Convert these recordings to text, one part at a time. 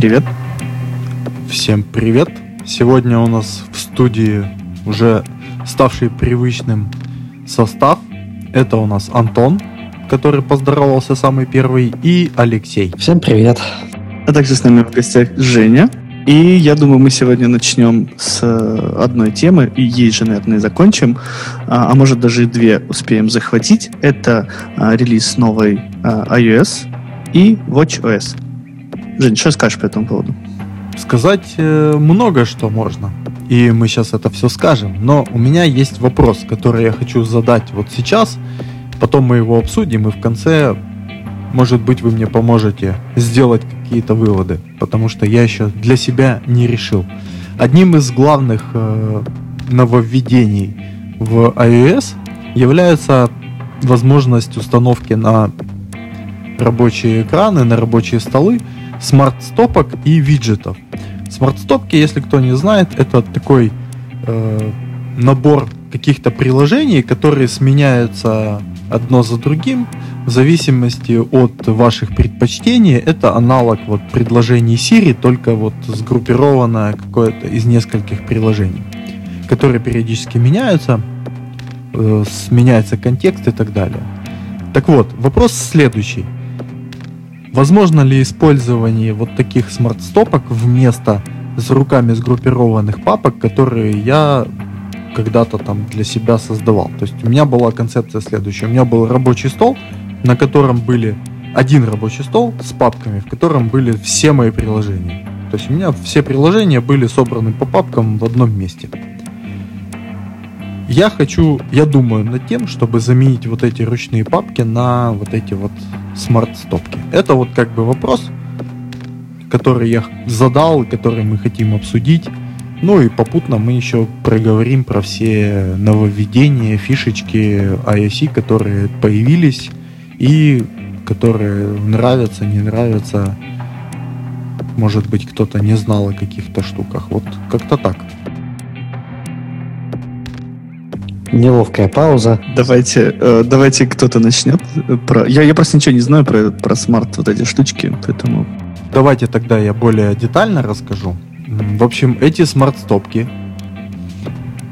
Всем привет. Всем привет. Сегодня у нас в студии уже ставший привычным состав. Это у нас Антон, который поздоровался самый первый, и Алексей. Всем привет. А также с нами в гостях Женя. И я думаю, мы сегодня начнем с э, одной темы, и ей же, наверное, и закончим, а, а может даже и две успеем захватить. Это а, релиз новой а, iOS и WatchOS. Жень, что скажешь по этому поводу? Сказать э, много что можно, и мы сейчас это все скажем, но у меня есть вопрос, который я хочу задать вот сейчас, потом мы его обсудим, и в конце, может быть, вы мне поможете сделать какие-то выводы, потому что я еще для себя не решил. Одним из главных э, нововведений в iOS является возможность установки на рабочие экраны, на рабочие столы смарт-стопок и виджетов. Смарт-стопки, если кто не знает, это такой э, набор каких-то приложений, которые сменяются одно за другим в зависимости от ваших предпочтений. Это аналог вот предложений Siri, только вот сгруппированное какое-то из нескольких приложений, которые периодически меняются, э, меняется контекст и так далее. Так вот, вопрос следующий. Возможно ли использование вот таких смарт-стопок вместо с руками сгруппированных папок, которые я когда-то там для себя создавал. То есть у меня была концепция следующая. У меня был рабочий стол, на котором были один рабочий стол с папками, в котором были все мои приложения. То есть у меня все приложения были собраны по папкам в одном месте. Я хочу, я думаю над тем, чтобы заменить вот эти ручные папки на вот эти вот смарт-стопки. Это вот как бы вопрос, который я задал, который мы хотим обсудить. Ну и попутно мы еще проговорим про все нововведения, фишечки iOS, которые появились и которые нравятся, не нравятся. Может быть, кто-то не знал о каких-то штуках. Вот как-то так. Неловкая пауза. Давайте, э, давайте кто-то начнет. Про... Я, я просто ничего не знаю про, про смарт вот эти штучки, поэтому... Давайте тогда я более детально расскажу. В общем, эти смарт-стопки,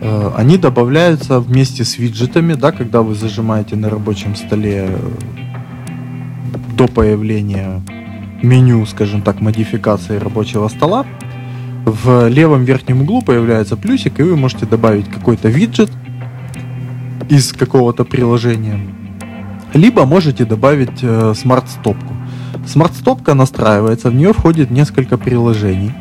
э, они добавляются вместе с виджетами, да, когда вы зажимаете на рабочем столе э, до появления меню, скажем так, модификации рабочего стола. В левом верхнем углу появляется плюсик, и вы можете добавить какой-то виджет, из какого-то приложения. Либо можете добавить э, смарт-стопку. Смарт-стопка настраивается, в нее входит несколько приложений.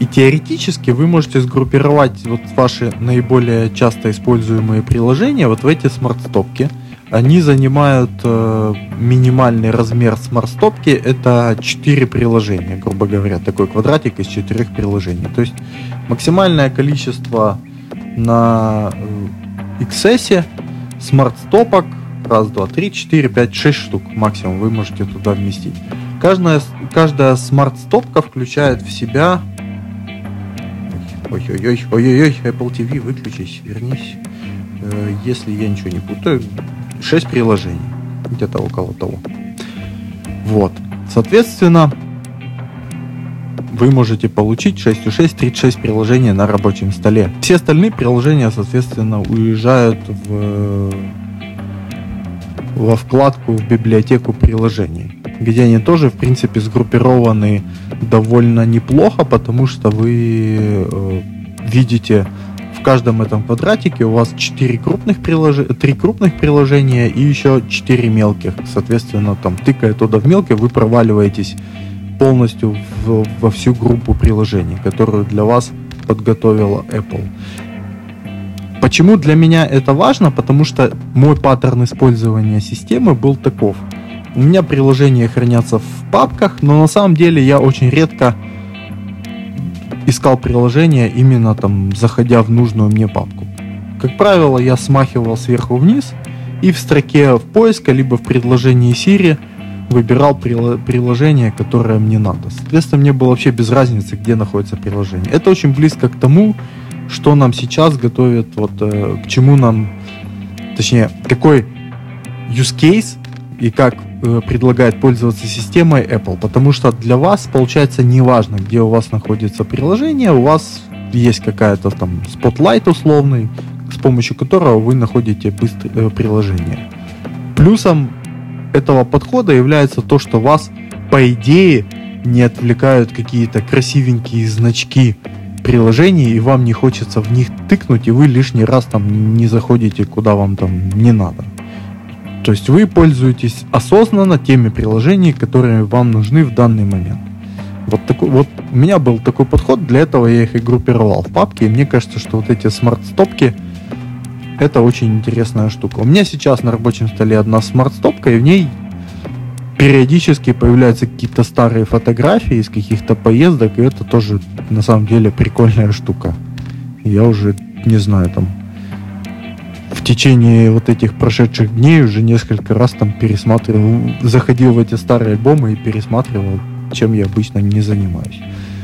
И теоретически вы можете сгруппировать вот ваши наиболее часто используемые приложения вот в эти смарт-стопки. Они занимают э, минимальный размер смарт-стопки, это 4 приложения, грубо говоря, такой квадратик из 4 приложений. То есть максимальное количество на э, XS, смарт-стопок, раз, два, три, четыре, пять, шесть штук максимум вы можете туда вместить. Каждая, каждая смарт-стопка включает в себя... Ой-ой-ой, ой-ой-ой, Apple TV, выключись, вернись. Э, если я ничего не путаю, 6 приложений. Где-то около того. Вот. Соответственно, вы можете получить 6.6 36 приложений на рабочем столе. Все остальные приложения, соответственно, уезжают в, во вкладку в библиотеку приложений, где они тоже, в принципе, сгруппированы довольно неплохо, потому что вы э, видите в каждом этом квадратике у вас 4 крупных прилож... 3 крупных приложения и еще 4 мелких. Соответственно, там, тыкая туда в мелкие, вы проваливаетесь полностью в, во всю группу приложений, которую для вас подготовила Apple. Почему для меня это важно? Потому что мой паттерн использования системы был таков. У меня приложения хранятся в папках, но на самом деле я очень редко искал приложение именно там, заходя в нужную мне папку. Как правило, я смахивал сверху вниз и в строке в поиска, либо в предложении Siri – выбирал приложение, которое мне надо. Соответственно, мне было вообще без разницы, где находится приложение. Это очень близко к тому, что нам сейчас готовят, вот э, к чему нам, точнее, какой use case и как э, предлагает пользоваться системой Apple, потому что для вас получается неважно, где у вас находится приложение, у вас есть какая-то там Spotlight условный, с помощью которого вы находите быстрое э, приложение. Плюсом этого подхода является то, что вас, по идее, не отвлекают какие-то красивенькие значки приложений, и вам не хочется в них тыкнуть, и вы лишний раз там не заходите, куда вам там не надо. То есть вы пользуетесь осознанно теми приложениями, которые вам нужны в данный момент. Вот, такой, вот у меня был такой подход, для этого я их и группировал в папке, и мне кажется, что вот эти смарт-стопки это очень интересная штука. У меня сейчас на рабочем столе одна смарт-стопка, и в ней периодически появляются какие-то старые фотографии из каких-то поездок, и это тоже на самом деле прикольная штука. Я уже не знаю, там в течение вот этих прошедших дней уже несколько раз там пересматривал, заходил в эти старые альбомы и пересматривал, чем я обычно не занимаюсь.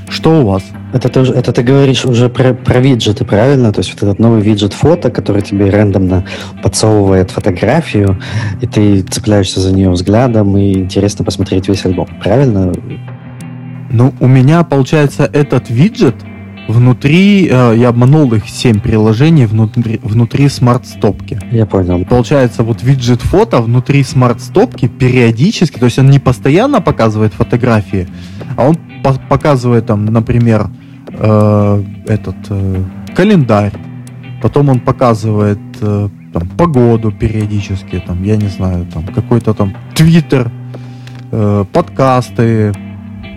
Что у вас? Это ты, это ты говоришь уже про, про виджеты, правильно? То есть вот этот новый виджет фото, который тебе рандомно подсовывает фотографию, и ты цепляешься за нее взглядом, и интересно посмотреть весь альбом, правильно? Ну, у меня, получается, этот виджет внутри, э, я обманул их 7 приложений внутри, внутри смарт-стопки. Я понял. Получается, вот виджет фото внутри смарт-стопки периодически, то есть он не постоянно показывает фотографии, а он по- показывает там, например, э, этот э, календарь, потом он показывает э, там, погоду периодически, там, я не знаю, там какой-то там твиттер, э, подкасты,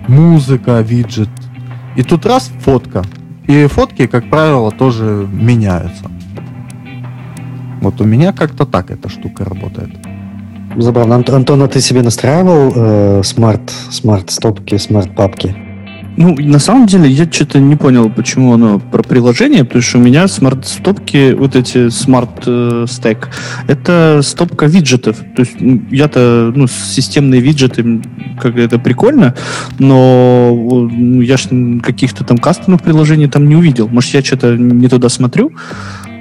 музыка, виджет. И тут раз фотка. И фотки, как правило, тоже меняются. Вот у меня как-то так эта штука работает. Забавно. Антон, а ты себе настраивал э, smart, smart-стопки, smart-папки? Ну, на самом деле, я что-то не понял, почему оно про приложение, потому что у меня smart-стопки, вот эти smart stack, это стопка виджетов. То есть я-то, ну, системные виджеты, как это прикольно, но ну, я ж каких-то там кастомных приложений там не увидел. Может, я что-то не туда смотрю,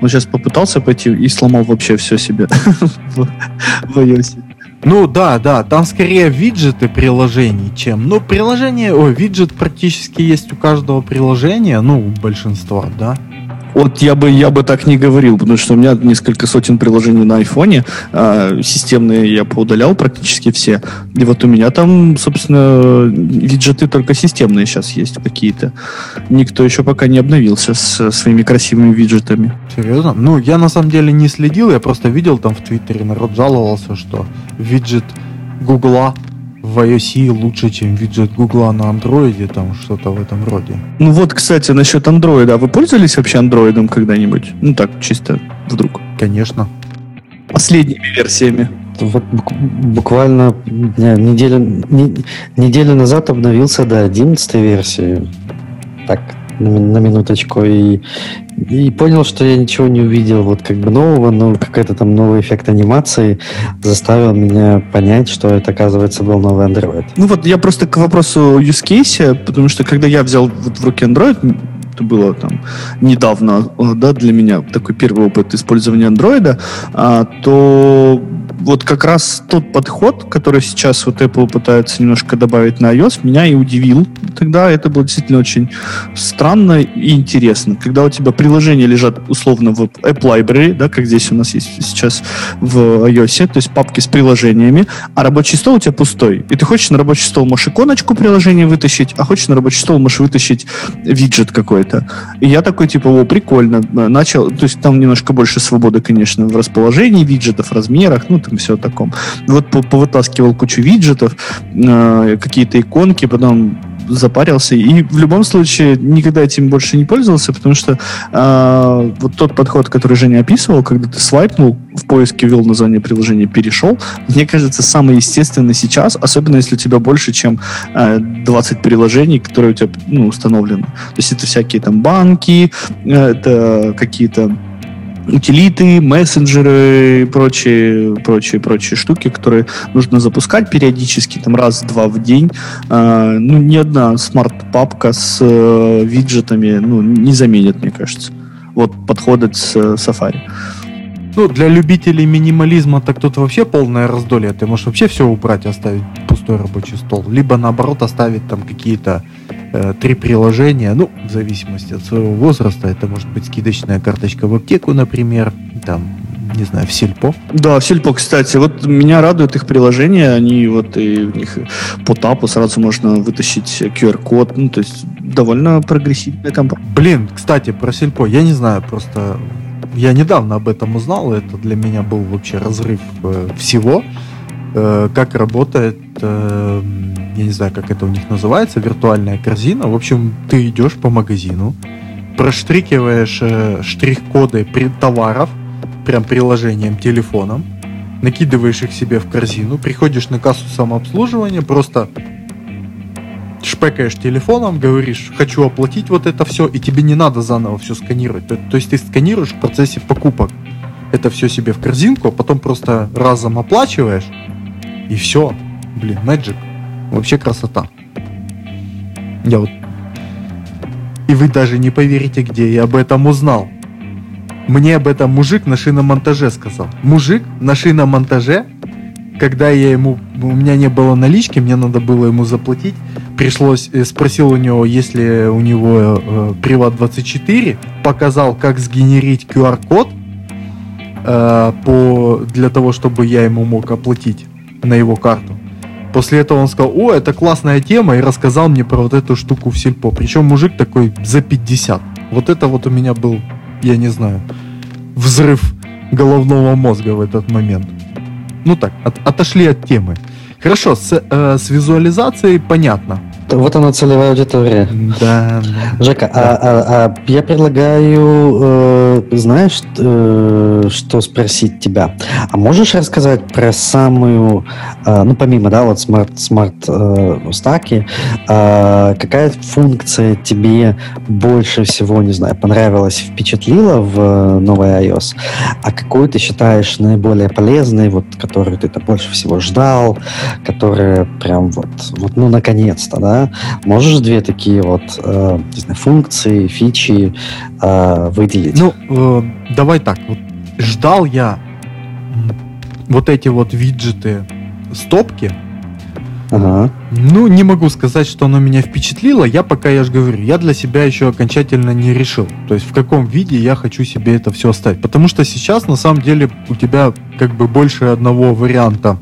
но сейчас попытался пойти и сломал вообще все себе в iOS. Ну да, да, там скорее виджеты приложений, чем... Ну, приложение, ой, виджет практически есть у каждого приложения, ну, у большинства, да. Вот я бы, я бы так не говорил, потому что у меня несколько сотен приложений на айфоне, э, системные я поудалял практически все. И вот у меня там, собственно, виджеты только системные сейчас есть какие-то. Никто еще пока не обновился с своими красивыми виджетами. Серьезно? Ну, я на самом деле не следил, я просто видел там в Твиттере, народ жаловался, что виджет Гугла в iOS лучше, чем виджет Гугла на андроиде, там что-то в этом роде. Ну вот, кстати, насчет андроида. А вы пользовались вообще андроидом когда-нибудь? Ну так, чисто вдруг. Конечно. Последними версиями. Вот бук- буквально не, неделю, не- неделю назад обновился до 11 версии. Так, на, ми- на минуточку. И, и понял, что я ничего не увидел вот как бы нового, но какой-то там новый эффект анимации заставил меня понять, что это, оказывается, был новый Android. Ну вот я просто к вопросу use case, потому что когда я взял вот в руки Android, это было там недавно, да, для меня такой первый опыт использования андроида, а, то вот как раз тот подход, который сейчас вот Apple пытается немножко добавить на iOS, меня и удивил. Тогда это было действительно очень странно и интересно. Когда у тебя приложения лежат условно в App Library, да, как здесь у нас есть сейчас в iOS, то есть папки с приложениями, а рабочий стол у тебя пустой. И ты хочешь на рабочий стол можешь иконочку приложения вытащить, а хочешь на рабочий стол можешь вытащить виджет какой-то. И я такой, типа, о, прикольно. Начал, то есть там немножко больше свободы, конечно, в расположении виджетов, размерах, ну, там все таком. Вот по- повытаскивал кучу виджетов, э, какие-то иконки, потом запарился. И в любом случае никогда этим больше не пользовался, потому что э, вот тот подход, который Женя описывал, когда ты свайпнул, в поиске ввел название приложения, перешел, мне кажется, самый естественный сейчас, особенно если у тебя больше, чем э, 20 приложений, которые у тебя ну, установлены. То есть это всякие там банки, э, это какие-то утилиты, мессенджеры и прочие, прочие, прочие штуки, которые нужно запускать периодически, там раз-два в день. А, ну, ни одна смарт-папка с э, виджетами ну, не заменит, мне кажется. Вот подходит с э, Safari. Ну, для любителей минимализма так тут вообще полное раздолье. Ты можешь вообще все убрать, оставить пустой рабочий стол. Либо наоборот оставить там какие-то э, три приложения. Ну, в зависимости от своего возраста. Это может быть скидочная карточка в аптеку, например. Там, не знаю, в Сельпо. Да, в Сельпо, кстати. Вот меня радует их приложение. Они вот и в них по тапу сразу можно вытащить QR-код. Ну, то есть довольно прогрессивная компания. Блин, кстати, про Сельпо. Я не знаю, просто я недавно об этом узнал, это для меня был вообще разрыв э, всего, э, как работает, э, я не знаю, как это у них называется, виртуальная корзина. В общем, ты идешь по магазину, проштрикиваешь э, штрих-коды товаров, прям приложением, телефоном, накидываешь их себе в корзину, приходишь на кассу самообслуживания, просто шпекаешь телефоном, говоришь, хочу оплатить вот это все, и тебе не надо заново все сканировать. То, то есть ты сканируешь в процессе покупок это все себе в корзинку, а потом просто разом оплачиваешь, и все. Блин, Magic. Вообще красота. Я вот... И вы даже не поверите, где я об этом узнал. Мне об этом мужик на шиномонтаже сказал. Мужик на шиномонтаже, когда я ему... У меня не было налички, мне надо было ему заплатить. Пришлось... э, Спросил у него, если у него э, Приват 24, показал, как сгенерить QR-код э, по, для того, чтобы я ему мог оплатить на его карту. После этого он сказал, о, это классная тема, и рассказал мне про вот эту штуку в сельпо. Причем мужик такой за 50. Вот это вот у меня был, я не знаю, взрыв головного мозга в этот момент. Ну так, от- отошли от темы. Хорошо, с, э, с визуализацией понятно. Вот она целевая аудитория. Да, да. Жека, а, а- а я предлагаю, э, знаешь, э, что спросить тебя? А можешь рассказать про самую, э, ну помимо, да, вот smart, smart э, стаки, э, какая функция тебе больше всего, не знаю, понравилась, впечатлила в э, новой iOS, а какую ты считаешь наиболее полезной, вот, которую ты -то больше всего ждал, которая прям вот, вот ну, наконец-то, да? Можешь две такие вот, э, знаю, функции, фичи э, выделить? Ну, э, давай так, вот ждал я вот эти вот виджеты стопки, Ага. Ну, не могу сказать, что оно меня впечатлило. Я пока, я же говорю, я для себя еще окончательно не решил. То есть в каком виде я хочу себе это все оставить. Потому что сейчас, на самом деле, у тебя как бы больше одного варианта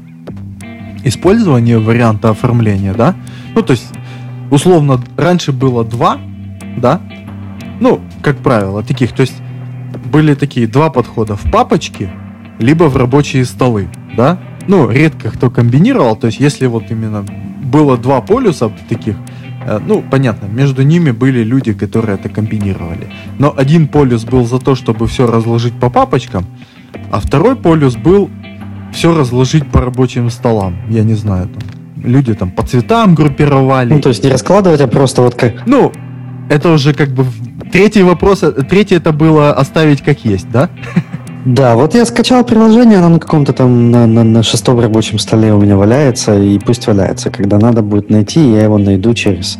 использования, варианта оформления, да? Ну, то есть, условно, раньше было два, да? Ну, как правило, таких. То есть, были такие два подхода в папочки, либо в рабочие столы, да? Ну, редко кто комбинировал, то есть если вот именно было два полюса таких, э, ну, понятно, между ними были люди, которые это комбинировали. Но один полюс был за то, чтобы все разложить по папочкам, а второй полюс был все разложить по рабочим столам. Я не знаю, там, люди там по цветам группировали. Ну, то есть не раскладывать, а просто вот как... Ну, это уже как бы третий вопрос, э, третий это было оставить как есть, да? Да, вот я скачал приложение, оно на каком-то там на, на- на шестом рабочем столе у меня валяется, и пусть валяется. Когда надо будет найти, я его найду через,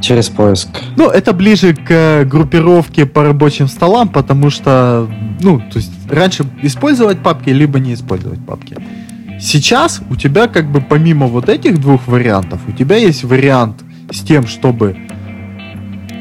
через поиск. Ну, это ближе к э, группировке по рабочим столам, потому что, ну, то есть раньше использовать папки, либо не использовать папки. Сейчас у тебя как бы помимо вот этих двух вариантов, у тебя есть вариант с тем, чтобы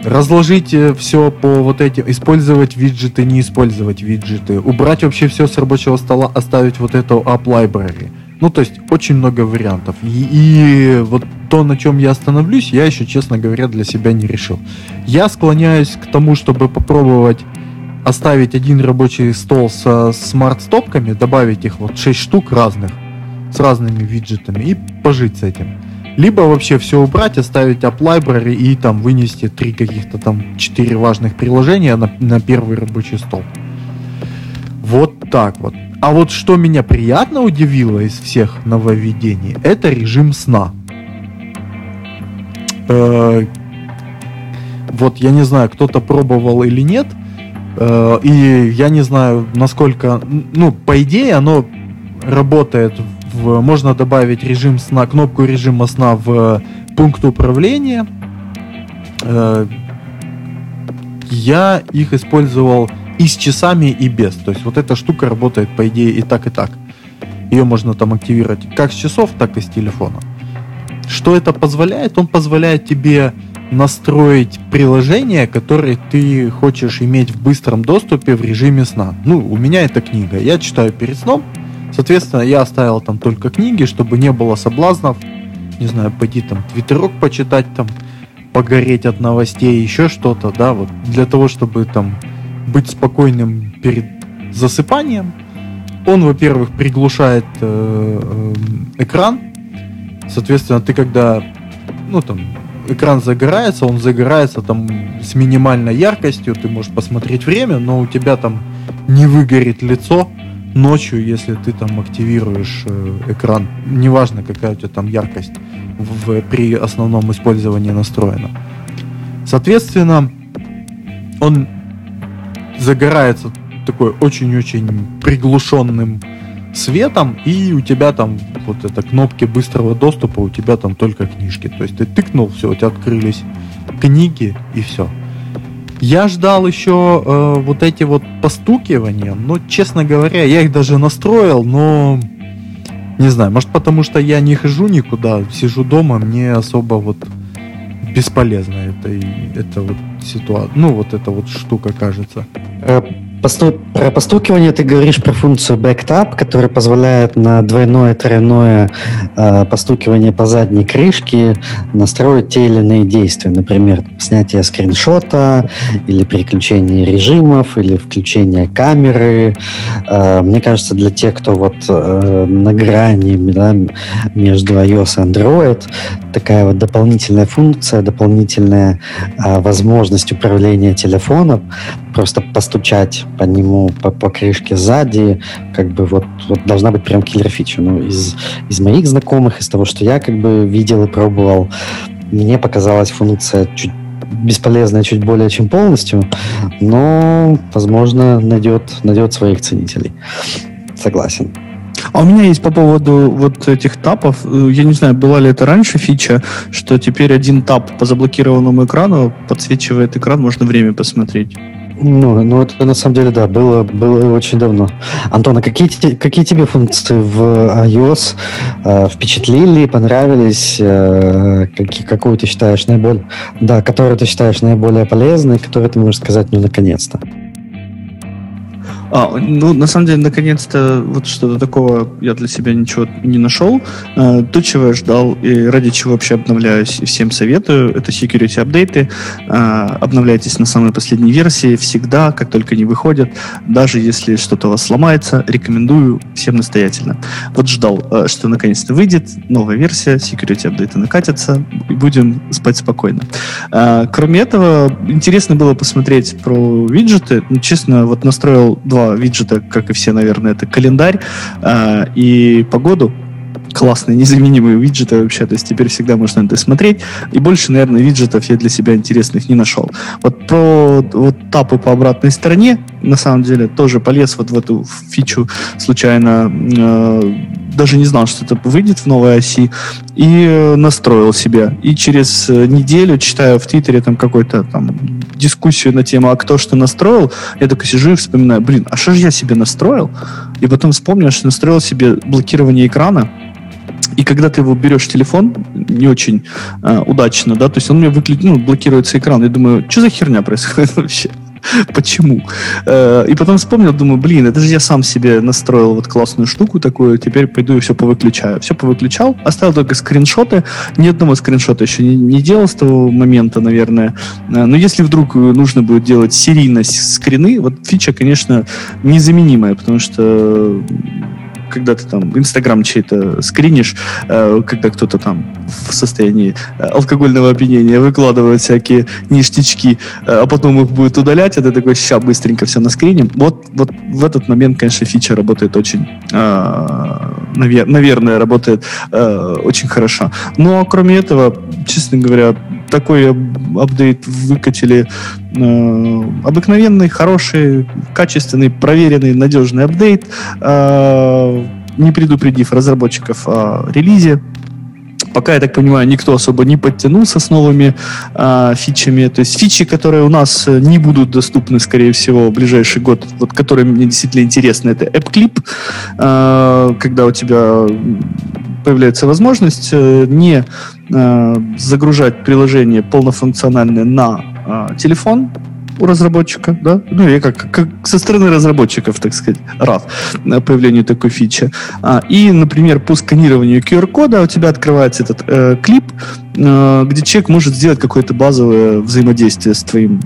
разложить все по вот этим, использовать виджеты, не использовать виджеты, убрать вообще все с рабочего стола, оставить вот эту app library. Ну, то есть очень много вариантов. И, и вот то, на чем я остановлюсь, я еще, честно говоря, для себя не решил. Я склоняюсь к тому, чтобы попробовать оставить один рабочий стол со смарт-стопками, добавить их вот 6 штук разных, с разными виджетами и пожить с этим. Либо вообще все убрать, оставить app library и там вынести три каких-то там четыре важных приложения на, на первый рабочий стол. Вот так вот. А вот что меня приятно удивило из всех нововведений, это режим сна. Э, Вот я не знаю, кто-то пробовал или нет, э, и я не знаю, насколько, ну, по идее, оно работает в, можно добавить режим сна, кнопку режима сна в пункт управления. Э, Я их использовал и с часами, и без. То есть вот эта штука работает, по идее, и так, и так. Ее можно там активировать как с часов, так и с телефона. Что это позволяет? Он позволяет тебе настроить приложение, которое ты хочешь иметь в быстром доступе в режиме сна. Ну, у меня это книга. Я читаю перед сном. Соответственно, я оставил там только книги, чтобы не было соблазнов. Не знаю, пойти там твиттерок почитать, там погореть от новостей, еще что-то, да, вот для того, чтобы там быть спокойным перед засыпанием. Он, во-первых, приглушает э, э, экран. Соответственно, ты когда, ну там, экран загорается, он загорается там с минимальной яркостью, ты можешь посмотреть время, но у тебя там не выгорит лицо ночью, если ты там активируешь э, экран. Неважно, какая у тебя там яркость в, при основном использовании настроена. Соответственно, он загорается такой очень-очень приглушенным светом, и у тебя там вот это кнопки быстрого доступа, у тебя там только книжки. То есть ты тыкнул, все, у тебя открылись книги, и все. Я ждал еще э, вот эти вот постукивания, но, честно говоря, я их даже настроил, но не знаю, может потому что я не хожу никуда, сижу дома, мне особо вот бесполезно это, это вот ситуация, ну вот эта вот штука кажется. Посту... Про постукивание ты говоришь про функцию backtap, которая позволяет на двойное, тройное э, постукивание по задней крышке настроить те или иные действия. Например, снятие скриншота, или переключение режимов, или включение камеры. Э, мне кажется, для тех, кто вот э, на грани да, между iOS и Android, такая вот дополнительная функция, дополнительная э, возможность управления телефоном, просто постучать по нему, по, по крышке сзади, как бы вот, вот должна быть прям киллер фича. Ну, из, из моих знакомых, из того, что я как бы видел и пробовал, мне показалась функция чуть бесполезная чуть более чем полностью, но, возможно, найдет, найдет своих ценителей. Согласен. А у меня есть по поводу вот этих тапов, э, я не знаю, была ли это раньше фича, что теперь один тап по заблокированному экрану подсвечивает экран, можно время посмотреть. Ну, ну это на самом деле, да, было, было очень давно. Антон, а какие, какие тебе функции в iOS э, впечатлили, понравились? Э, какие, какую ты считаешь наиболее... Да, которую ты считаешь наиболее полезной, которую ты можешь сказать, ну, наконец-то? А, ну, на самом деле, наконец-то вот что-то такого я для себя ничего не нашел. А, то, чего я ждал и ради чего вообще обновляюсь и всем советую, это security апдейты. А, обновляйтесь на самой последней версии всегда, как только они выходят. Даже если что-то у вас сломается, рекомендую всем настоятельно. Вот ждал, а, что наконец-то выйдет новая версия, security апдейты накатятся, и будем спать спокойно. Кроме этого, интересно было посмотреть про виджеты. Ну, честно, вот настроил два два виджета, как и все, наверное, это календарь э, и погоду. Классные, незаменимые виджеты вообще, то есть теперь всегда можно это смотреть. И больше, наверное, виджетов я для себя интересных не нашел. Вот про вот тапы по обратной стороне, на самом деле, тоже полез вот в эту фичу случайно э, даже не знал, что это выйдет в новой оси, и э, настроил себя. И через э, неделю, читаю в Твиттере там какой-то там дискуссию на тему, а кто что настроил, я такой сижу и вспоминаю, блин, а что же я себе настроил? И потом вспомнил, что настроил себе блокирование экрана, и когда ты его берешь телефон, не очень э, удачно, да, то есть он мне выключит, ну, блокируется экран. Я думаю, что за херня происходит вообще? Почему? Э, и потом вспомнил, думаю, блин, это же я сам себе настроил вот классную штуку такую, теперь пойду и все повыключаю. Все повыключал, оставил только скриншоты. Ни одного скриншота еще не, не делал с того момента, наверное. Э, но если вдруг нужно будет делать серийность скрины, вот фича, конечно, незаменимая, потому что когда ты там Инстаграм чей-то скринишь, э, когда кто-то там в состоянии э, алкогольного опьянения выкладывает всякие ништячки, э, а потом их будет удалять, а ты такой, сейчас быстренько все наскриним. Вот, вот в этот момент, конечно, фича работает очень, навер- наверное, работает очень хорошо. Но кроме этого, честно говоря, такой апдейт выкатили э, обыкновенный, хороший, качественный, проверенный, надежный апдейт, э, не предупредив разработчиков о релизе. Пока, я так понимаю, никто особо не подтянулся с новыми э, фичами. То есть фичи, которые у нас э, не будут доступны, скорее всего, в ближайший год, вот которые мне действительно интересны, это AppClip, э, когда у тебя появляется возможность э, не э, загружать приложение полнофункциональное на э, телефон, у разработчика, да? Ну, я как, как со стороны разработчиков, так сказать, рад появлению такой фичи. А, и, например, по сканированию QR-кода у тебя открывается этот э, клип, э, где человек может сделать какое-то базовое взаимодействие с твоим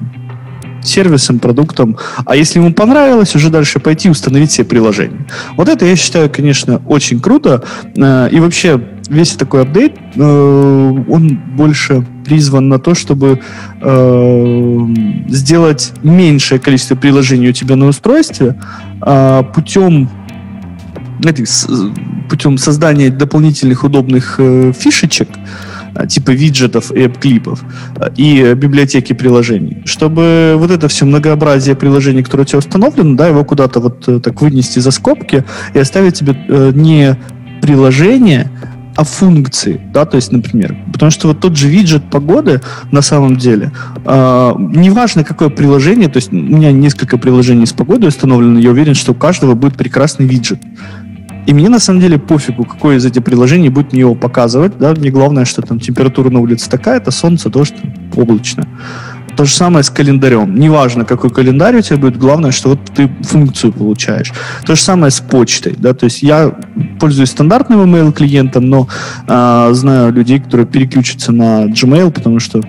сервисом, продуктом. А если ему понравилось, уже дальше пойти установить себе приложение. Вот это, я считаю, конечно, очень круто. Э, и вообще, весь такой апдейт, э, он больше призван на то, чтобы э, сделать меньшее количество приложений у тебя на устройстве путем путем создания дополнительных удобных фишечек, а, типа виджетов и эп-клипов а, и библиотеки приложений, чтобы вот это все многообразие приложений, которое у тебя установлено, да, его куда-то вот э, так вынести за скобки и оставить тебе э, не приложение, а функции, да, то есть, например, потому что вот тот же виджет погоды на самом деле, э, неважно какое приложение, то есть у меня несколько приложений с погодой установлено, я уверен, что у каждого будет прекрасный виджет. И мне на самом деле пофигу, какое из этих приложений будет мне его показывать. Да? Мне главное, что там температура на улице такая-то, солнце, дождь, облачно. То же самое с календарем. Неважно, какой календарь у тебя будет, главное, что вот ты функцию получаешь. То же самое с почтой. Да? То есть я пользуюсь стандартным email клиентом, но э, знаю людей, которые переключатся на Gmail, потому что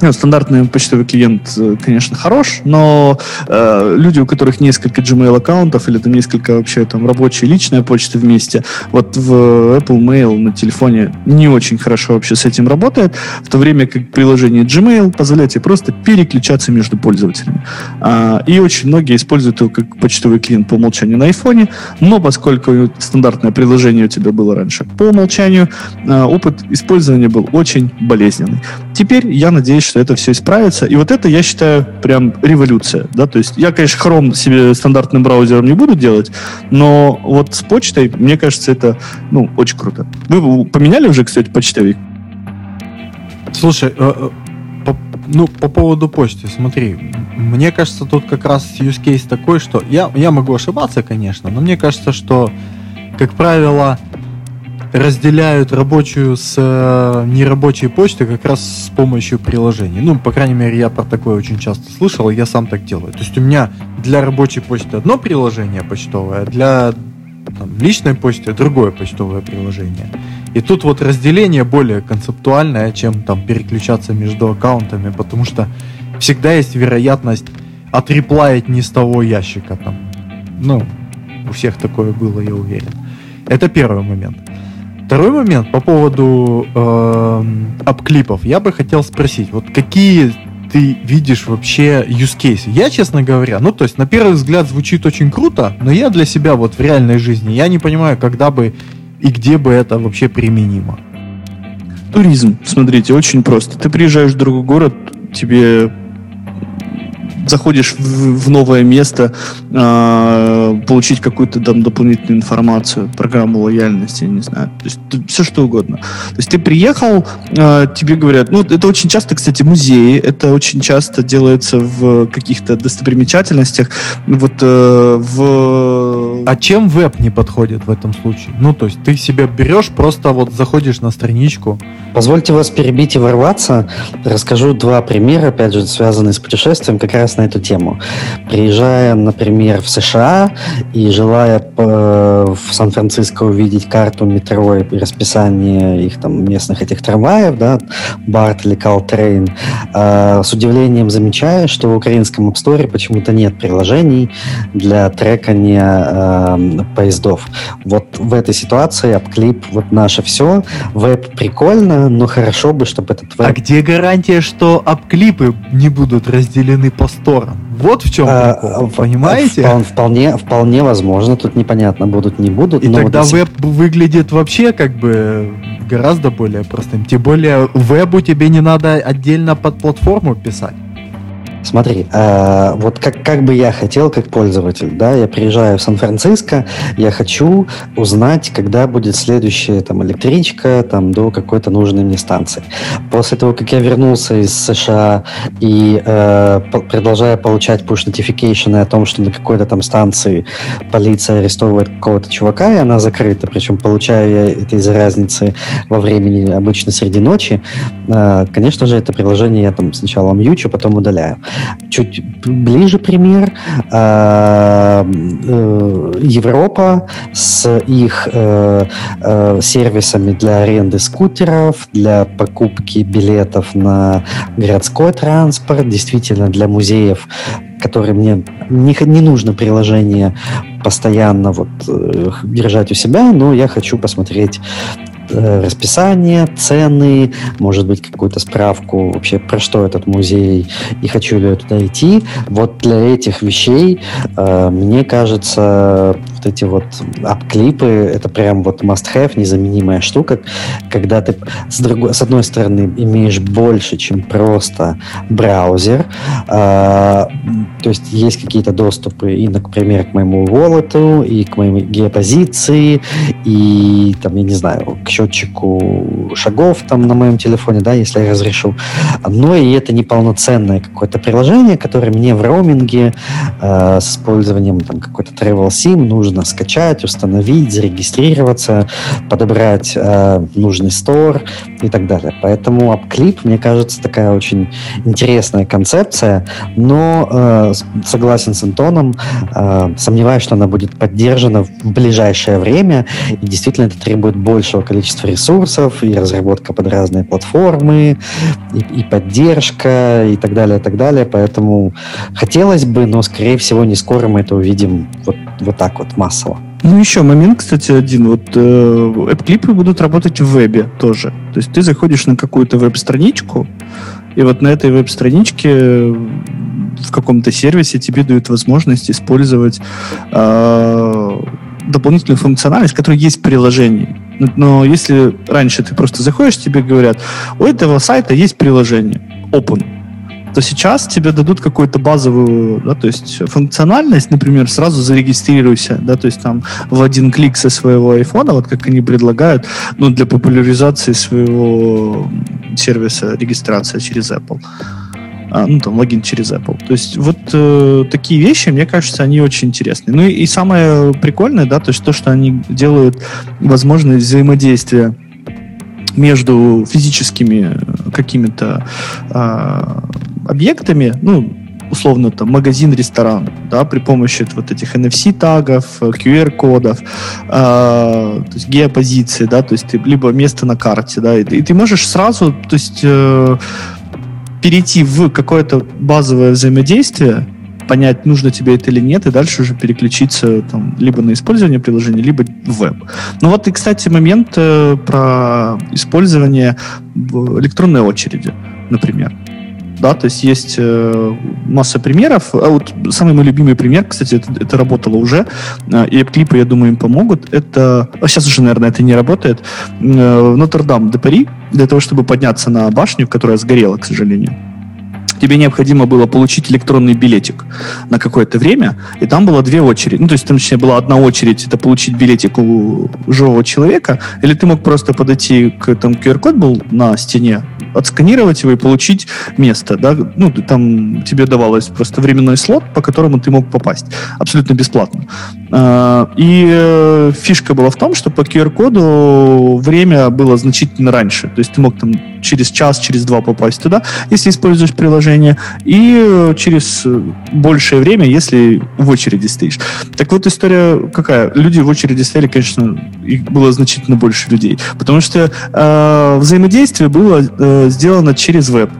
ну, стандартный почтовый клиент, э, конечно, хорош, но э, люди, у которых несколько Gmail аккаунтов или там несколько вообще там рабочая личная почта вместе, вот в Apple Mail на телефоне не очень хорошо вообще с этим работает, в то время как приложение Gmail позволяет тебе просто переключаться между пользователями. А, и очень многие используют его как почтовый клиент по умолчанию на iPhone, но поскольку стандартное приложение у тебя было раньше по умолчанию, а, опыт использования был очень болезненный. Теперь я надеюсь, что это все исправится. И вот это, я считаю, прям революция. Да? То есть я, конечно, Chrome себе стандартным браузером не буду делать, но вот с почтой, мне кажется, это ну, очень круто. Вы поменяли уже, кстати, почтовик? Слушай, э, э, по, ну, по поводу почты, смотри, мне кажется, тут как раз use case такой, что я, я могу ошибаться, конечно, но мне кажется, что, как правило, разделяют рабочую с э, нерабочей почтой как раз с помощью приложений. Ну, по крайней мере, я про такое очень часто слышал, я сам так делаю. То есть у меня для рабочей почты одно приложение почтовое, а для там, личной почты другое почтовое приложение. И тут вот разделение более концептуальное, чем там переключаться между аккаунтами, потому что всегда есть вероятность отреплаять не с того ящика там. Ну, у всех такое было, я уверен. Это первый момент. Второй момент по поводу э. Я бы хотел спросить, вот какие ты видишь вообще use case? Я, честно говоря, ну, то есть, на первый взгляд звучит очень круто, но я для себя вот в реальной жизни, я не понимаю, когда бы и где бы это вообще применимо. Туризм, смотрите, очень просто. Ты приезжаешь в другой город, тебе заходишь в, в новое место, э, получить какую-то там дополнительную информацию, программу лояльности, я не знаю, то есть все что угодно. То есть ты приехал, э, тебе говорят, ну это очень часто, кстати, музеи, это очень часто делается в каких-то достопримечательностях, вот э, в... А чем веб не подходит в этом случае? Ну то есть ты себя берешь, просто вот заходишь на страничку. Позвольте вас перебить и ворваться, расскажу два примера, опять же, связанные с путешествием, как раз на эту тему. Приезжая, например, в США и желая в Сан-Франциско увидеть карту метро и расписание их там местных этих трамваев, да, Барт или Caltrain, э, с удивлением замечаю, что в украинском App Store почему-то нет приложений для трекания э, поездов. Вот в этой ситуации AppClip вот наше все. Веб прикольно, но хорошо бы, чтобы этот веб... А где гарантия, что апклипы не будут разделены по сторон. Вот в чем а, прикол, понимаете? Вполне, вполне, вполне возможно, тут непонятно, будут, не будут. И тогда вот веб выглядит вообще как бы гораздо более простым. Тем более вебу тебе не надо отдельно под платформу писать. Смотри, э, вот как, как бы я хотел, как пользователь, да, я приезжаю в Сан-Франциско, я хочу узнать, когда будет следующая там электричка там до какой-то нужной мне станции. После того, как я вернулся из США и э, продолжаю получать push notification о том, что на какой-то там станции полиция арестовывает какого-то чувака, и она закрыта, причем получаю я это из-за разницы во времени обычно среди ночи, э, конечно же, это приложение я там сначала мьючу, потом удаляю. Чуть ближе пример. Э, э, Европа с их э, сервисами для аренды скутеров, для покупки билетов на городской транспорт, действительно для музеев которые мне не, не нужно приложение постоянно вот держать у себя, но я хочу посмотреть расписание, цены, может быть, какую-то справку вообще про что этот музей и хочу ли я туда идти. Вот для этих вещей, э, мне кажется, вот эти вот ап-клипы, это прям вот must-have, незаменимая штука, когда ты с, другой, с одной стороны имеешь больше, чем просто браузер, э, то есть есть какие-то доступы и, например, к моему wallet, и к моей геопозиции, и там, я не знаю, к счетчику шагов там на моем телефоне, да, если я разрешу. Но и это неполноценное какое-то приложение, которое мне в роуминге э, с использованием там какой-то Travel Sim нужно скачать, установить, зарегистрироваться, подобрать э, нужный стор и так далее. Поэтому AppClip, мне кажется, такая очень интересная концепция, но э, согласен с Антоном, э, сомневаюсь, что она будет поддержана в ближайшее время, и действительно это требует большего количества количество ресурсов, и разработка под разные платформы, и, и поддержка, и так далее, и так далее. Поэтому хотелось бы, но, скорее всего, не скоро мы это увидим вот, вот так вот массово. Ну, еще момент, кстати, один. Вот э, эп-клипы будут работать в вебе тоже. То есть ты заходишь на какую-то веб-страничку, и вот на этой веб-страничке в каком-то сервисе тебе дают возможность использовать э, дополнительную функциональность, которая есть в приложении. Но если раньше ты просто заходишь, тебе говорят, у этого сайта есть приложение, open, то сейчас тебе дадут какую-то базовую, да, то есть функциональность, например, сразу зарегистрируйся, да, то есть там в один клик со своего айфона, вот как они предлагают, ну, для популяризации своего сервиса регистрация через Apple а, ну, там, логин через Apple. То есть вот э, такие вещи, мне кажется, они очень интересные. Ну и, и самое прикольное, да, то есть то, что они делают возможность взаимодействия между физическими какими-то э, объектами, ну, условно там магазин, ресторан, да, при помощи вот этих NFC-тагов, QR-кодов, э, то есть геопозиции, да, то есть ты либо место на карте, да, и, и ты можешь сразу, то есть э, перейти в какое-то базовое взаимодействие, понять, нужно тебе это или нет, и дальше уже переключиться там, либо на использование приложения, либо в веб. Ну вот и, кстати, момент э, про использование электронной очереди, например. Да, то есть есть э, масса примеров. А вот самый мой любимый пример, кстати, это, это работало уже, э, и клипы, я думаю, им помогут. Это, а сейчас уже, наверное, это не работает. Э, в Нотр-Дам де Пари, для того, чтобы подняться на башню, которая сгорела, к сожалению, тебе необходимо было получить электронный билетик на какое-то время, и там было две очереди. Ну, то есть, там, точнее, была одна очередь, это получить билетик у живого человека, или ты мог просто подойти к, там, QR-код был на стене, отсканировать его и получить место, да, ну, там тебе давалось просто временной слот, по которому ты мог попасть, абсолютно бесплатно. А, и э, фишка была в том, что по QR-коду время было значительно раньше, то есть ты мог там через час, через два попасть туда, если используешь приложение, и через большее время, если в очереди стоишь. Так вот, история какая? Люди в очереди стояли, конечно, их было значительно больше людей, потому что э, взаимодействие было э, сделано через веб.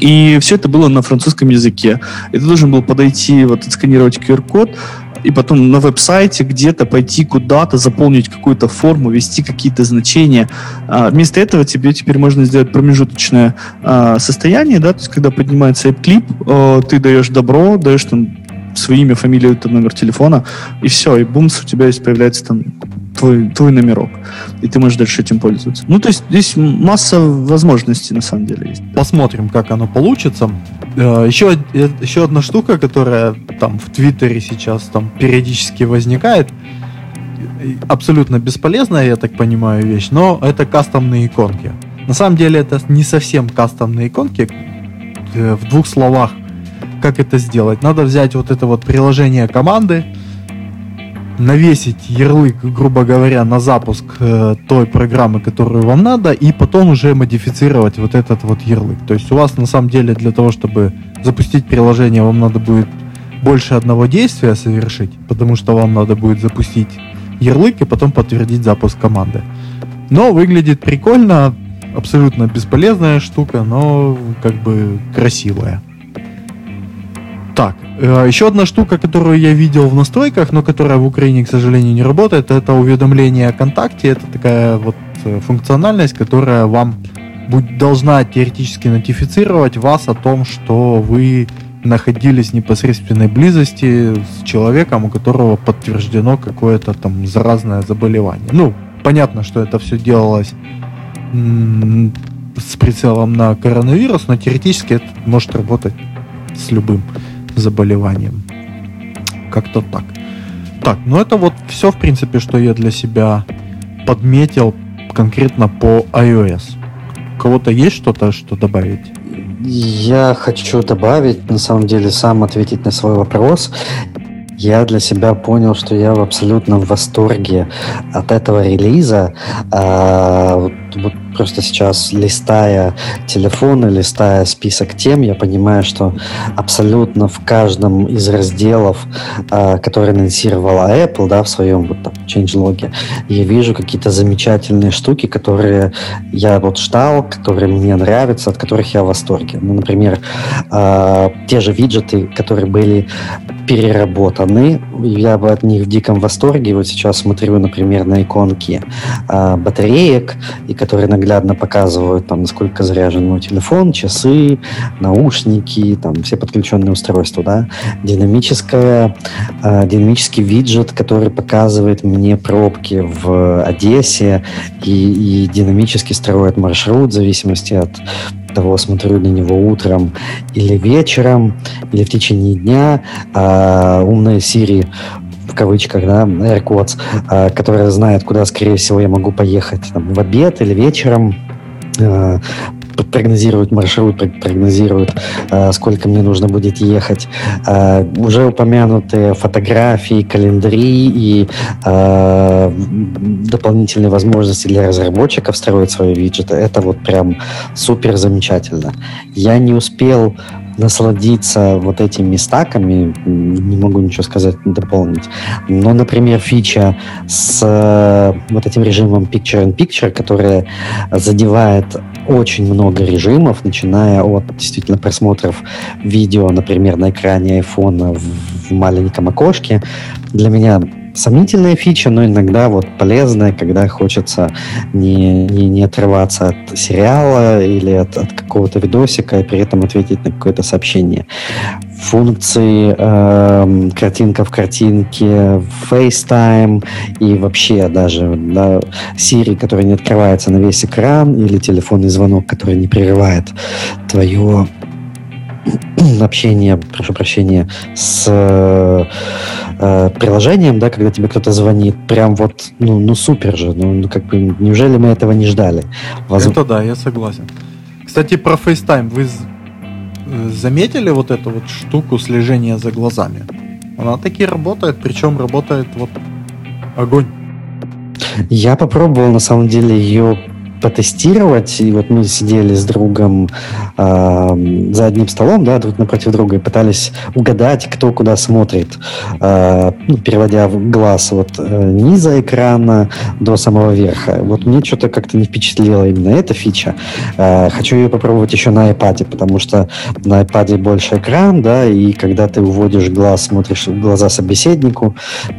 И все это было на французском языке. Ты должен был подойти, вот, отсканировать QR-код, и потом на веб-сайте где-то пойти куда-то, заполнить какую-то форму, ввести какие-то значения. А, вместо этого тебе теперь можно сделать промежуточное а, состояние, да, то есть когда поднимается клип, а, ты даешь добро, даешь там свое имя, фамилию, там, номер телефона, и все, и бумс, у тебя есть появляется там твой, твой номерок. И ты можешь дальше этим пользоваться. Ну, то есть здесь масса возможностей на самом деле есть. Посмотрим, как оно получится. Еще, э, еще одна штука, которая там в Твиттере сейчас там периодически возникает. Абсолютно бесполезная, я так понимаю, вещь, но это кастомные иконки. На самом деле это не совсем кастомные иконки. Э, в двух словах, как это сделать? Надо взять вот это вот приложение команды, навесить ярлык, грубо говоря, на запуск э, той программы, которую вам надо, и потом уже модифицировать вот этот вот ярлык. То есть у вас на самом деле для того, чтобы запустить приложение, вам надо будет больше одного действия совершить, потому что вам надо будет запустить ярлык и потом подтвердить запуск команды. Но выглядит прикольно, абсолютно бесполезная штука, но как бы красивая. Так, э, еще одна штука, которую я видел в настройках, но которая в Украине, к сожалению, не работает, это уведомление о контакте. Это такая вот э, функциональность, которая вам будет, должна теоретически нотифицировать вас о том, что вы находились в непосредственной близости с человеком, у которого подтверждено какое-то там заразное заболевание. Ну, понятно, что это все делалось с прицелом на коронавирус, но теоретически это может работать с любым заболеванием. Как-то так. Так, ну это вот все, в принципе, что я для себя подметил конкретно по iOS. У кого-то есть что-то, что добавить? Я хочу добавить, на самом деле, сам ответить на свой вопрос я для себя понял, что я в абсолютном восторге от этого релиза. А, вот, вот просто сейчас листая телефоны, листая список тем, я понимаю, что абсолютно в каждом из разделов, а, которые анонсировала Apple, да, в своем вот там changelog, я вижу какие-то замечательные штуки, которые я вот ждал, которые мне нравятся, от которых я в восторге. Ну, например, а, те же виджеты, которые были переработаны. Я бы от них в диком восторге. Вот сейчас смотрю, например, на иконки э, батареек, и которые наглядно показывают, там, насколько заряжен мой телефон, часы, наушники, там, все подключенные устройства. Да? Динамическая, э, динамический виджет, который показывает мне пробки в Одессе и, и динамически строит маршрут в зависимости от того, смотрю на него утром или вечером, или в течение дня. А, умная Siri кавычках, да, AirQuotes, а, которая знает, куда, скорее всего, я могу поехать там, в обед или вечером, прогнозирует маршрут, прогнозирует, э, сколько мне нужно будет ехать. Э, уже упомянутые фотографии, календари и э, дополнительные возможности для разработчиков строить свои виджеты. Это вот прям супер замечательно. Я не успел насладиться вот этими стаками, не могу ничего сказать, дополнить. Но, например, фича с вот этим режимом Picture-in-Picture, которая задевает очень много режимов, начиная от действительно просмотров видео, например, на экране в, в маленьком окошке. Для меня сомнительная фича, но иногда вот полезная, когда хочется не, не, не отрываться от сериала или от, от какого-то видосика и при этом ответить на какое-то сообщение. Функции э, картинка в картинке, FaceTime и вообще даже да, Siri, который не открывается на весь экран, или телефонный звонок, который не прерывает твое общение, прошу прощения, с э, приложением, да, когда тебе кто-то звонит, прям вот, ну, ну супер же, ну, ну как бы, неужели мы этого не ждали? Воз... Это да, я согласен. Кстати, про FaceTime вы э, заметили вот эту вот штуку слежения за глазами? Она таки работает, причем работает вот огонь. Я попробовал на самом деле ее потестировать. И вот мы сидели с другом э, за одним столом, да, друг напротив друга, и пытались угадать, кто куда смотрит, э, ну, переводя глаз от э, низа экрана до самого верха. Вот мне что-то как-то не впечатлило именно эта фича. Э, хочу ее попробовать еще на iPad, потому что на iPad больше экран, да, и когда ты уводишь глаз, смотришь в глаза собеседнику,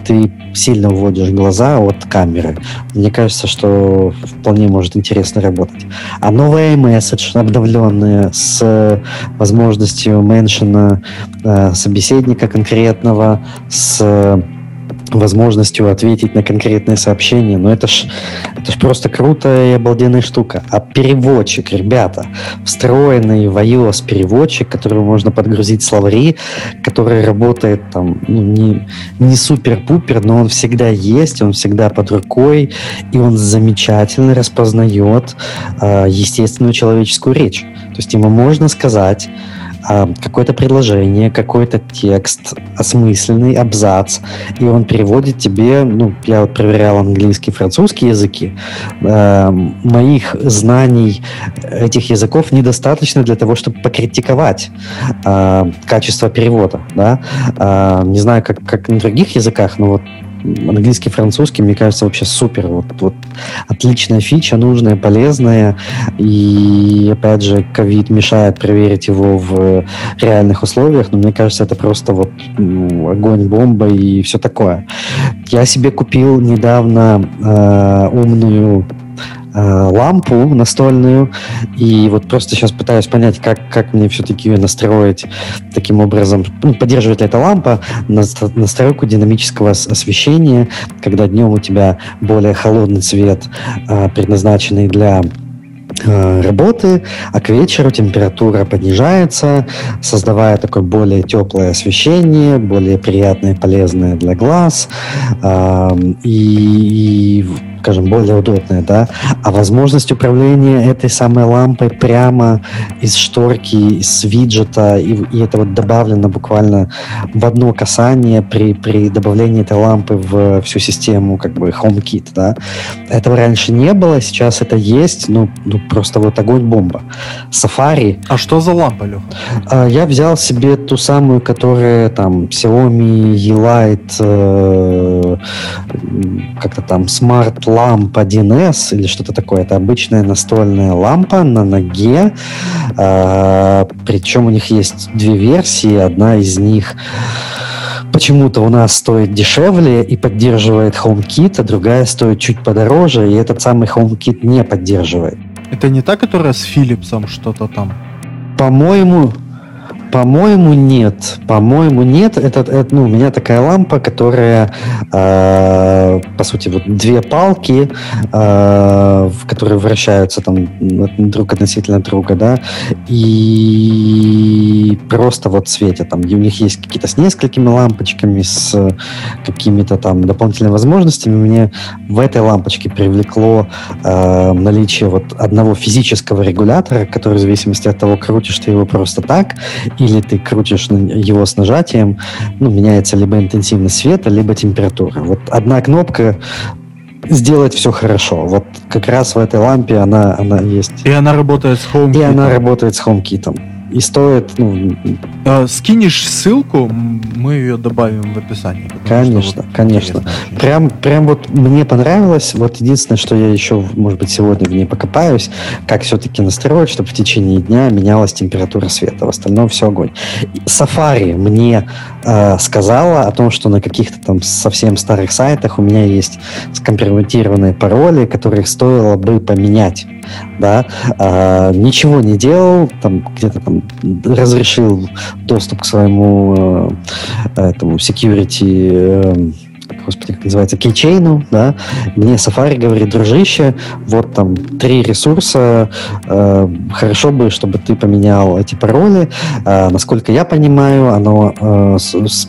ты сильно уводишь глаза от камеры. Мне кажется, что вполне может интересно работать. А новая iMessage, обновленная с возможностью меншина э, собеседника конкретного, с возможностью ответить на конкретные сообщения. Но это ж, это ж просто крутая и обалденная штука. А переводчик, ребята, встроенный в iOS переводчик, который можно подгрузить словари, который работает там ну, не, не супер-пупер, но он всегда есть, он всегда под рукой, и он замечательно распознает э, естественную человеческую речь. То есть ему можно сказать какое-то предложение, какой-то текст, осмысленный абзац, и он переводит тебе, ну, я вот проверял английский, французский языки, э, моих знаний этих языков недостаточно для того, чтобы покритиковать э, качество перевода, да, э, не знаю, как, как на других языках, но вот английский, французский, мне кажется, вообще супер. Вот, вот отличная фича, нужная, полезная. И, опять же, ковид мешает проверить его в реальных условиях, но мне кажется, это просто вот ну, огонь, бомба и все такое. Я себе купил недавно э, умную лампу настольную, и вот просто сейчас пытаюсь понять, как, как мне все-таки ее настроить таким образом. Ну, поддерживает ли эта лампа настройку динамического освещения, когда днем у тебя более холодный цвет, э, предназначенный для э, работы, а к вечеру температура понижается, создавая такое более теплое освещение, более приятное и полезное для глаз. И скажем, более удобная, да, а возможность управления этой самой лампой прямо из шторки, из виджета, и, и это вот добавлено буквально в одно касание при, при добавлении этой лампы в всю систему, как бы HomeKit, да. Этого раньше не было, сейчас это есть, ну, ну просто вот огонь-бомба. Safari... А что за лампа, Леха? А, я взял себе ту самую, которая там Xiaomi E-Light, э, как-то там Smart ламп 1С или что-то такое. Это обычная настольная лампа на ноге. Э, причем у них есть две версии. Одна из них почему-то у нас стоит дешевле и поддерживает HomeKit, а другая стоит чуть подороже, и этот самый HomeKit не поддерживает. Это не та, которая с Philipsом что-то там? По-моему, по-моему, нет. По-моему, нет. Это, это ну, у меня такая лампа, которая, э, по сути, вот две палки, э, которые вращаются там друг относительно друга, да, и просто вот светят. Там, и у них есть какие-то с несколькими лампочками, с какими-то там дополнительными возможностями. Мне в этой лампочке привлекло э, наличие вот одного физического регулятора, который в зависимости от того, крутишь ты его просто так, или ты крутишь его с нажатием, ну, меняется либо интенсивность света, либо температура. Вот одна кнопка сделать все хорошо. Вот как раз в этой лампе она, она есть. И она работает с HomeKit. И она работает с HomeKit и стоит, ну... А, скинешь ссылку, мы ее добавим в описании. Конечно, вот конечно. Прям, прям вот мне понравилось. Вот единственное, что я еще, может быть, сегодня в ней покопаюсь, как все-таки настроить, чтобы в течение дня менялась температура света. В остальном все огонь. Safari мне э, сказала о том, что на каких-то там совсем старых сайтах у меня есть скомпрометированные пароли, которых стоило бы поменять да, а, ничего не делал, там где-то там разрешил доступ к своему э, этому security э, господи, как называется, кейчейну, да, мне Safari говорит, дружище, вот там три ресурса, э, хорошо бы, чтобы ты поменял эти пароли. Э, насколько я понимаю, оно э,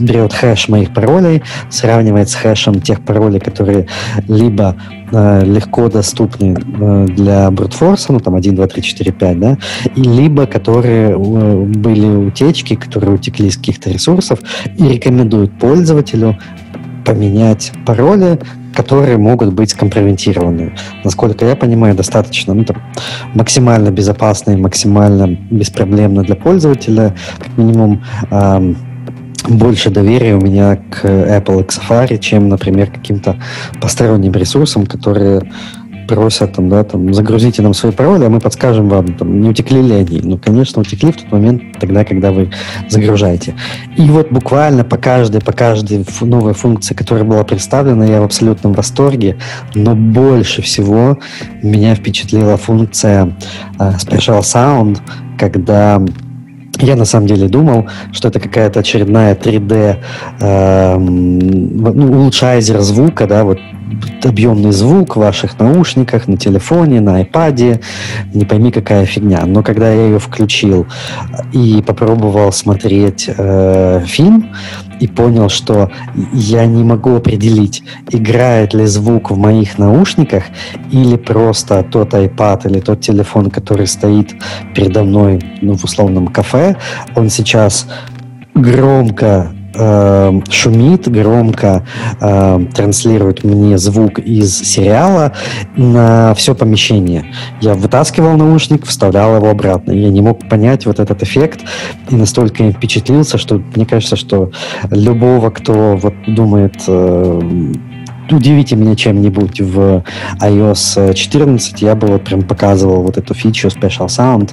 берет хэш моих паролей, сравнивает с хэшем тех паролей, которые либо э, легко доступны э, для брутфорса, ну там 1, 2, 3, 4, 5, да, и либо которые э, были утечки, которые утекли из каких-то ресурсов и рекомендуют пользователю поменять пароли, которые могут быть скомпрометированы. Насколько я понимаю, достаточно ну, там, максимально безопасно и максимально беспроблемно для пользователя. Как минимум, эм, больше доверия у меня к Apple и к Safari, чем, например, каким-то посторонним ресурсам, которые просят, там, да, там, загрузите нам свои пароли, а мы подскажем вам, там, не утекли ли они. Ну, конечно, утекли в тот момент, тогда, когда вы загружаете. И вот буквально по каждой, по каждой новой функции, которая была представлена, я в абсолютном восторге, но больше всего меня впечатлила функция uh, Special Sound, когда я на самом деле думал, что это какая-то очередная 3D э, ну, улучшайзер звука, да, вот объемный звук в ваших наушниках, на телефоне, на iPad, не пойми какая фигня. Но когда я ее включил и попробовал смотреть э, фильм, и понял, что я не могу определить, играет ли звук в моих наушниках или просто тот iPad или тот телефон, который стоит передо мной ну, в условном кафе, он сейчас громко э, шумит, громко э, транслирует мне звук из сериала на все помещение. Я вытаскивал наушник, вставлял его обратно. Я не мог понять вот этот эффект и настолько впечатлился, что мне кажется, что любого, кто вот думает э, удивите меня чем-нибудь в iOS 14, я бы вот прям показывал вот эту фичу Special Sound.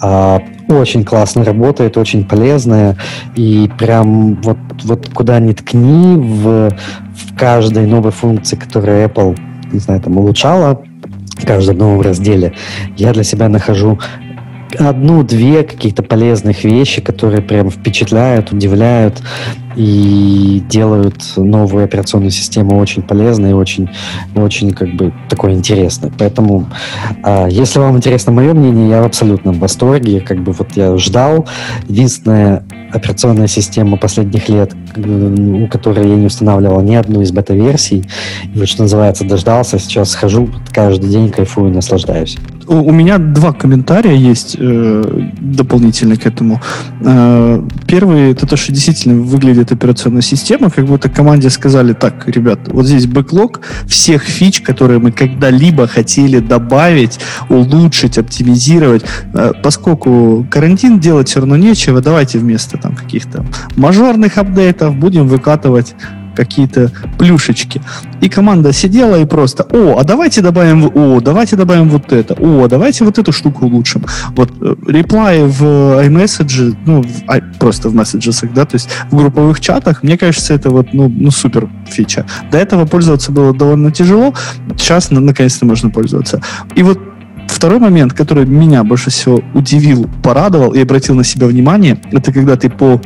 А, очень классно работает, очень полезная, и прям вот, вот куда ни ткни в, в каждой новой функции, которую Apple, не знаю, там улучшала, в каждом новом разделе, я для себя нахожу одну-две каких-то полезных вещи, которые прям впечатляют, удивляют и делают новую операционную систему очень полезной и очень, очень как бы такой интересной. Поэтому, э, если вам интересно мое мнение, я в абсолютном восторге. Как бы вот я ждал. Единственная операционная система последних лет, у которой я не устанавливал ни одну из бета-версий, и вот что называется, дождался. Сейчас хожу каждый день, кайфую, наслаждаюсь. У, у меня два комментария есть э, дополнительно к этому. Э, первый это то, что действительно выглядит операционная система, как будто команде сказали, так, ребят, вот здесь бэклог всех фич, которые мы когда-либо хотели добавить, улучшить, оптимизировать. Э, поскольку карантин делать все равно нечего, давайте вместо там каких-то мажорных апдейтов будем выкатывать какие-то плюшечки. И команда сидела и просто, о, а давайте добавим, о, давайте добавим вот это, о, давайте вот эту штуку улучшим. Вот реплай в iMessage, ну, в, просто в месседжесах, да, то есть в групповых чатах, мне кажется, это вот, ну, ну супер фича. До этого пользоваться было довольно тяжело, сейчас наконец-то можно пользоваться. И вот Второй момент, который меня больше всего удивил, порадовал и обратил на себя внимание, это когда ты по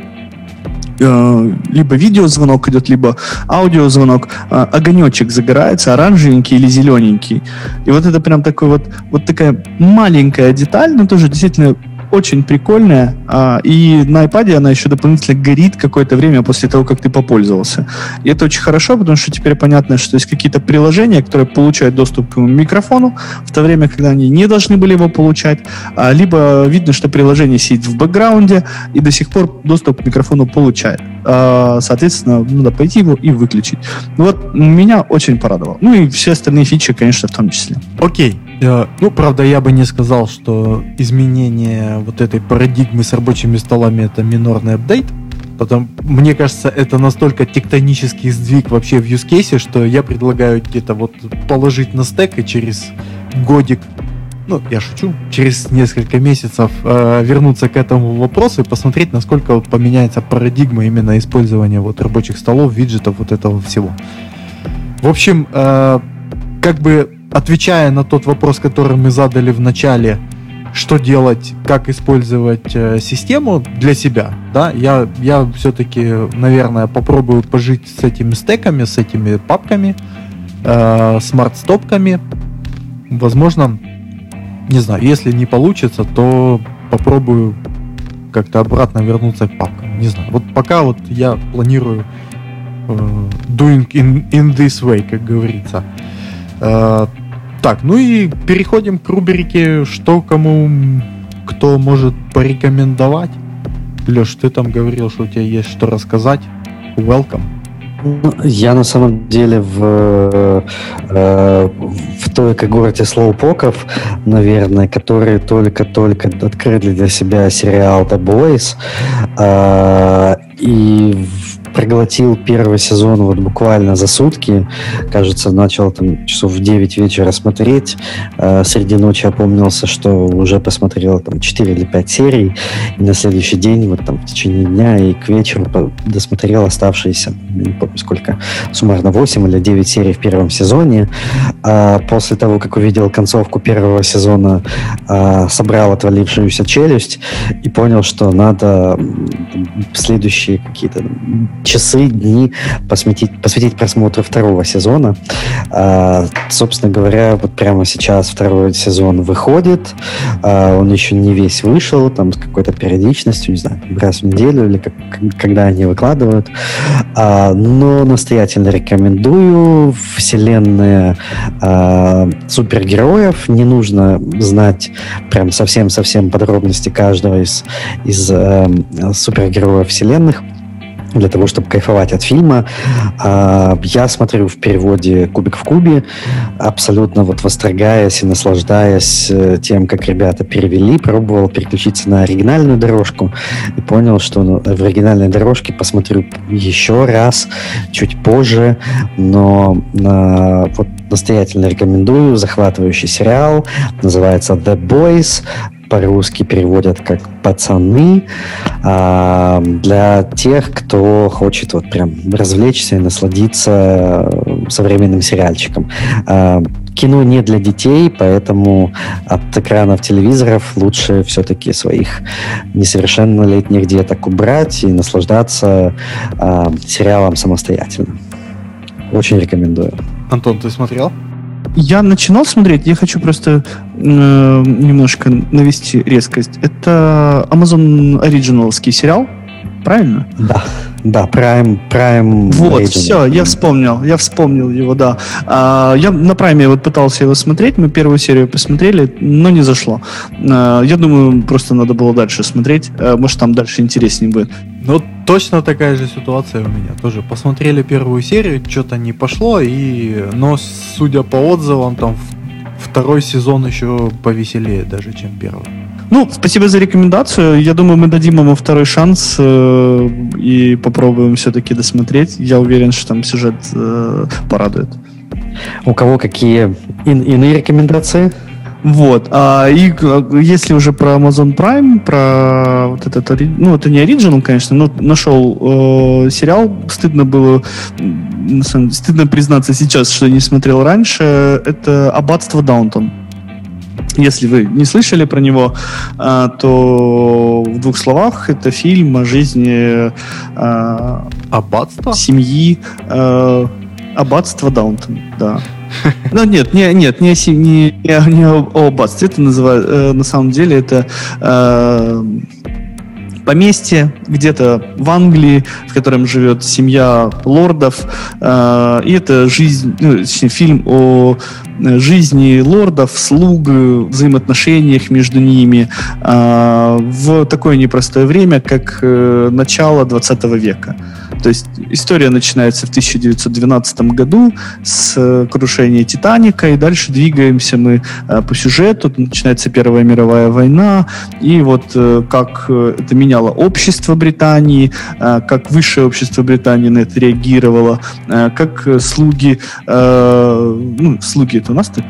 Э, либо видеозвонок идет, либо аудиозвонок, э, огонечек загорается, оранжевенький или зелененький. И вот это прям такой вот, вот такая маленькая деталь, но тоже действительно очень прикольная, а, и на iPad она еще дополнительно горит какое-то время после того, как ты попользовался. И это очень хорошо, потому что теперь понятно, что есть какие-то приложения, которые получают доступ к микрофону в то время, когда они не должны были его получать, а, либо видно, что приложение сидит в бэкграунде и до сих пор доступ к микрофону получает. А, соответственно, надо пойти его и выключить. Ну вот меня очень порадовало. Ну и все остальные фичи, конечно, в том числе. Окей, Э, ну, правда, я бы не сказал, что изменение вот этой парадигмы с рабочими столами это минорный апдейт. Потом, мне кажется, это настолько тектонический сдвиг вообще в case, что я предлагаю где-то вот положить на стек и через годик, ну, я шучу, через несколько месяцев э, вернуться к этому вопросу и посмотреть, насколько вот поменяется парадигма именно использования вот рабочих столов, виджетов, вот этого всего. В общем, э, как бы отвечая на тот вопрос, который мы задали в начале, что делать, как использовать э, систему для себя, да, я, я все-таки, наверное, попробую пожить с этими стеками, с этими папками, э, смарт-стопками. Возможно, не знаю, если не получится, то попробую как-то обратно вернуться к папкам. Не знаю. Вот пока вот я планирую э, doing in, in this way, как говорится. Э, так, ну и переходим к рубрике «Что кому кто может порекомендовать?» Леш, ты там говорил, что у тебя есть что рассказать. Welcome. Ну, я на самом деле в, э, в той когорте слоупоков, наверное, которые только-только открыли для себя сериал The Boys. Э, и проглотил первый сезон вот буквально за сутки. Кажется, начал там часов в 9 вечера смотреть. Э, среди ночи опомнился, что уже посмотрел там 4 или 5 серий. И на следующий день, вот там в течение дня и к вечеру досмотрел оставшиеся, не помню сколько, суммарно 8 или 9 серий в первом сезоне. А после того, как увидел концовку первого сезона, а, собрал отвалившуюся челюсть и понял, что надо следующие какие-то часы, дни посвятить, посвятить просмотру второго сезона. А, собственно говоря, вот прямо сейчас второй сезон выходит. А, он еще не весь вышел, там с какой-то периодичностью, не знаю, раз в неделю или как, когда они выкладывают. А, но настоятельно рекомендую. Вселенная а, супергероев. Не нужно знать прям совсем-совсем подробности каждого из, из э, супергероев вселенных для того, чтобы кайфовать от фильма. А, я смотрю в переводе «Кубик в кубе», абсолютно вот восторгаясь и наслаждаясь э, тем, как ребята перевели, пробовал переключиться на оригинальную дорожку и понял, что ну, в оригинальной дорожке посмотрю еще раз, чуть позже, но вот настоятельно рекомендую. Захватывающий сериал. Называется The Boys по-русски переводят как пацаны, а, для тех, кто хочет вот прям развлечься и насладиться современным сериальчиком. А, кино не для детей, поэтому от экранов телевизоров лучше все-таки своих несовершеннолетних деток убрать и наслаждаться а, сериалом самостоятельно. Очень рекомендую. Антон, ты смотрел? Я начинал смотреть, я хочу просто э, немножко навести резкость. Это Amazon оригиналский сериал, правильно? Да. Да, Prime, Prime. Вот, Agent. все, я вспомнил, я вспомнил его, да. А, я на Prime вот пытался его смотреть, мы первую серию посмотрели, но не зашло. А, я думаю, просто надо было дальше смотреть, а, может там дальше интереснее будет. Ну, точно такая же ситуация у меня тоже. Посмотрели первую серию, что-то не пошло, и, но судя по отзывам, там второй сезон еще повеселее даже, чем первый. Ну, спасибо за рекомендацию. Я думаю, мы дадим ему второй шанс э, и попробуем все-таки досмотреть. Я уверен, что там сюжет э, порадует. У кого какие ин- иные рекомендации? Вот. А, и если уже про Amazon Prime, про вот этот, ну, это не оригинал, конечно, но нашел э, сериал, стыдно было, самом стыдно признаться сейчас, что не смотрел раньше, это «Аббатство Даунтон». Если вы не слышали про него, а, то в двух словах это фильм о жизни а, аббатства семьи а, аббатства Даунтон, да. Ну нет, не, нет, не, не, не, не о. Это называют, э, на самом деле это э, поместье где-то в Англии, в котором живет семья лордов. Э, и это жизнь, ну, точнее, фильм о жизни лордов, слуг, взаимоотношениях между ними в такое непростое время, как начало 20 века. То есть история начинается в 1912 году с э, крушения Титаника, и дальше двигаемся мы э, по сюжету. Начинается Первая мировая война, и вот э, как это меняло общество Британии, как высшее общество Британии на это реагировало, как слуги, ну, слуги это у нас так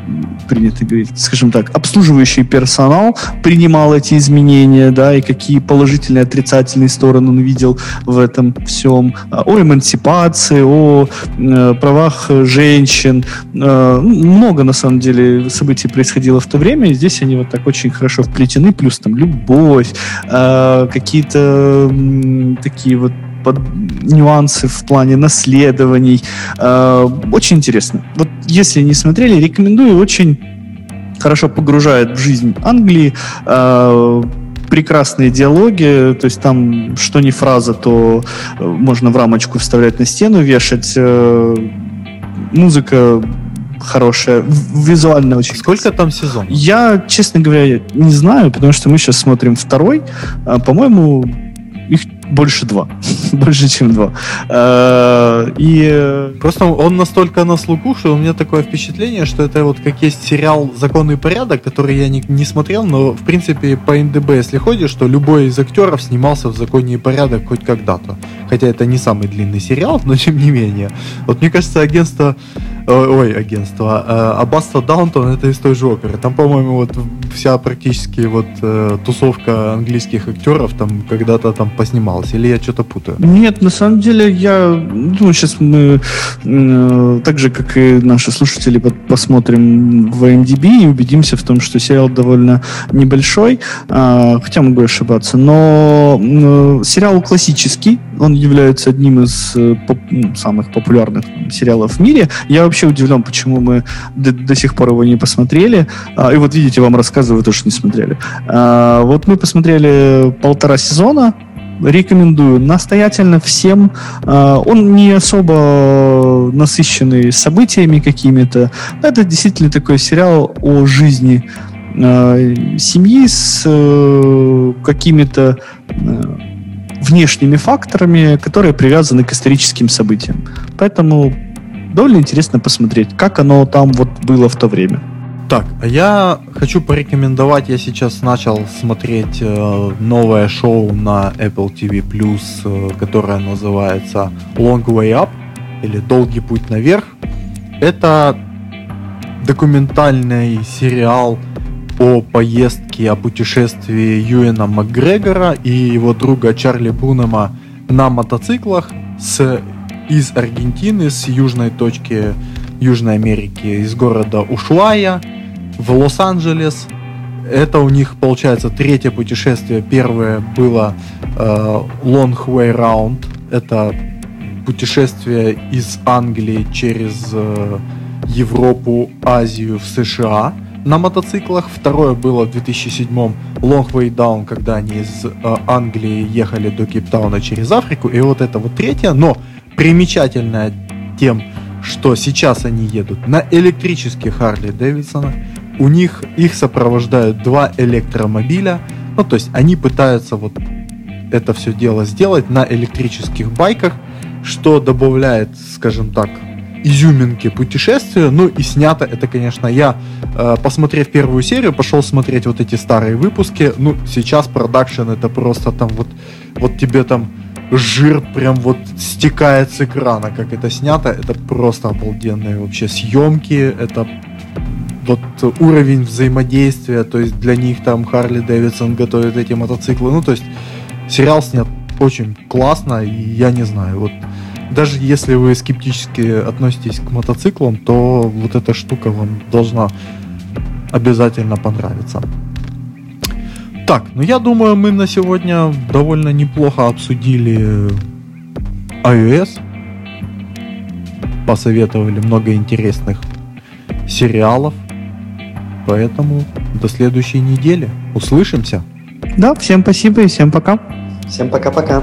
принято говорить, скажем так, обслуживающий персонал принимал эти изменения, да, и какие положительные, отрицательные стороны он видел в этом всем о эмансипации, о э, правах женщин. Э, много, на самом деле, событий происходило в то время, и здесь они вот так очень хорошо вплетены, плюс там любовь, э, какие-то э, такие вот под нюансы в плане наследований. Э, очень интересно. Вот если не смотрели, рекомендую очень хорошо погружает в жизнь Англии. Прекрасные диалоги, то есть там что не фраза, то э, можно в рамочку вставлять на стену, вешать. Э, музыка хорошая, визуально очень. Сколько там сезонов? Я, честно говоря, не знаю, потому что мы сейчас смотрим второй. А, по-моему, их больше два. больше, чем два. Э, и... Просто он настолько на слуху, что у меня такое впечатление, что это вот как есть сериал «Законный порядок», который я не, не смотрел, но, в принципе, по НДБ, если ходишь, что любой из актеров снимался в «Законе и порядок» хоть когда-то. Хотя это не самый длинный сериал, но тем не менее. Вот мне кажется, агентство ой, агентство, Аббаста Даунтон это из той же оперы. Там, по-моему, вот вся практически вот э, тусовка английских актеров там когда-то там поснималась. Или я что-то путаю? Нет, на самом деле я, ну, сейчас мы э, так же, как и наши слушатели, посмотрим в IMDb и убедимся в том, что сериал довольно небольшой, э, хотя могу ошибаться, но э, сериал классический, он является одним из э, поп самых популярных сериалов в мире. Я вообще удивлен, почему мы до, до сих пор его не посмотрели. А, и вот видите, вам рассказываю, тоже не смотрели. А, вот мы посмотрели полтора сезона, рекомендую настоятельно всем. А, он не особо насыщенный событиями какими-то. Это действительно такой сериал о жизни а, семьи с э, какими-то э, внешними факторами, которые привязаны к историческим событиям. Поэтому довольно интересно посмотреть, как оно там вот было в то время. Так, а я хочу порекомендовать, я сейчас начал смотреть э, новое шоу на Apple TV+, э, которое называется Long Way Up, или Долгий путь наверх. Это документальный сериал о поездке, о путешествии Юэна Макгрегора и его друга Чарли Брунема на мотоциклах с, из Аргентины, с южной точки Южной Америки, из города Ушлая в Лос-Анджелес. Это у них, получается, третье путешествие. Первое было э, Long Way Round. Это путешествие из Англии через э, Европу, Азию в США на мотоциклах. Второе было в 2007 Long Way Down, когда они из э, Англии ехали до Кейптауна через Африку. И вот это вот третье, но примечательное тем, что сейчас они едут на электрических Харли Дэвидсона. У них их сопровождают два электромобиля. Ну, то есть они пытаются вот это все дело сделать на электрических байках, что добавляет, скажем так, изюминки путешествия. Ну и снято это, конечно, я, э, посмотрев первую серию, пошел смотреть вот эти старые выпуски. Ну, сейчас продакшн это просто там вот, вот тебе там жир прям вот стекает с экрана, как это снято. Это просто обалденные вообще съемки. Это вот уровень взаимодействия, то есть для них там Харли Дэвидсон готовит эти мотоциклы. Ну, то есть сериал снят очень классно, и я не знаю, вот даже если вы скептически относитесь к мотоциклам, то вот эта штука вам должна обязательно понравиться. Так, ну я думаю, мы на сегодня довольно неплохо обсудили iOS. Посоветовали много интересных сериалов. Поэтому до следующей недели. Услышимся. Да, всем спасибо и всем пока. Всем пока-пока.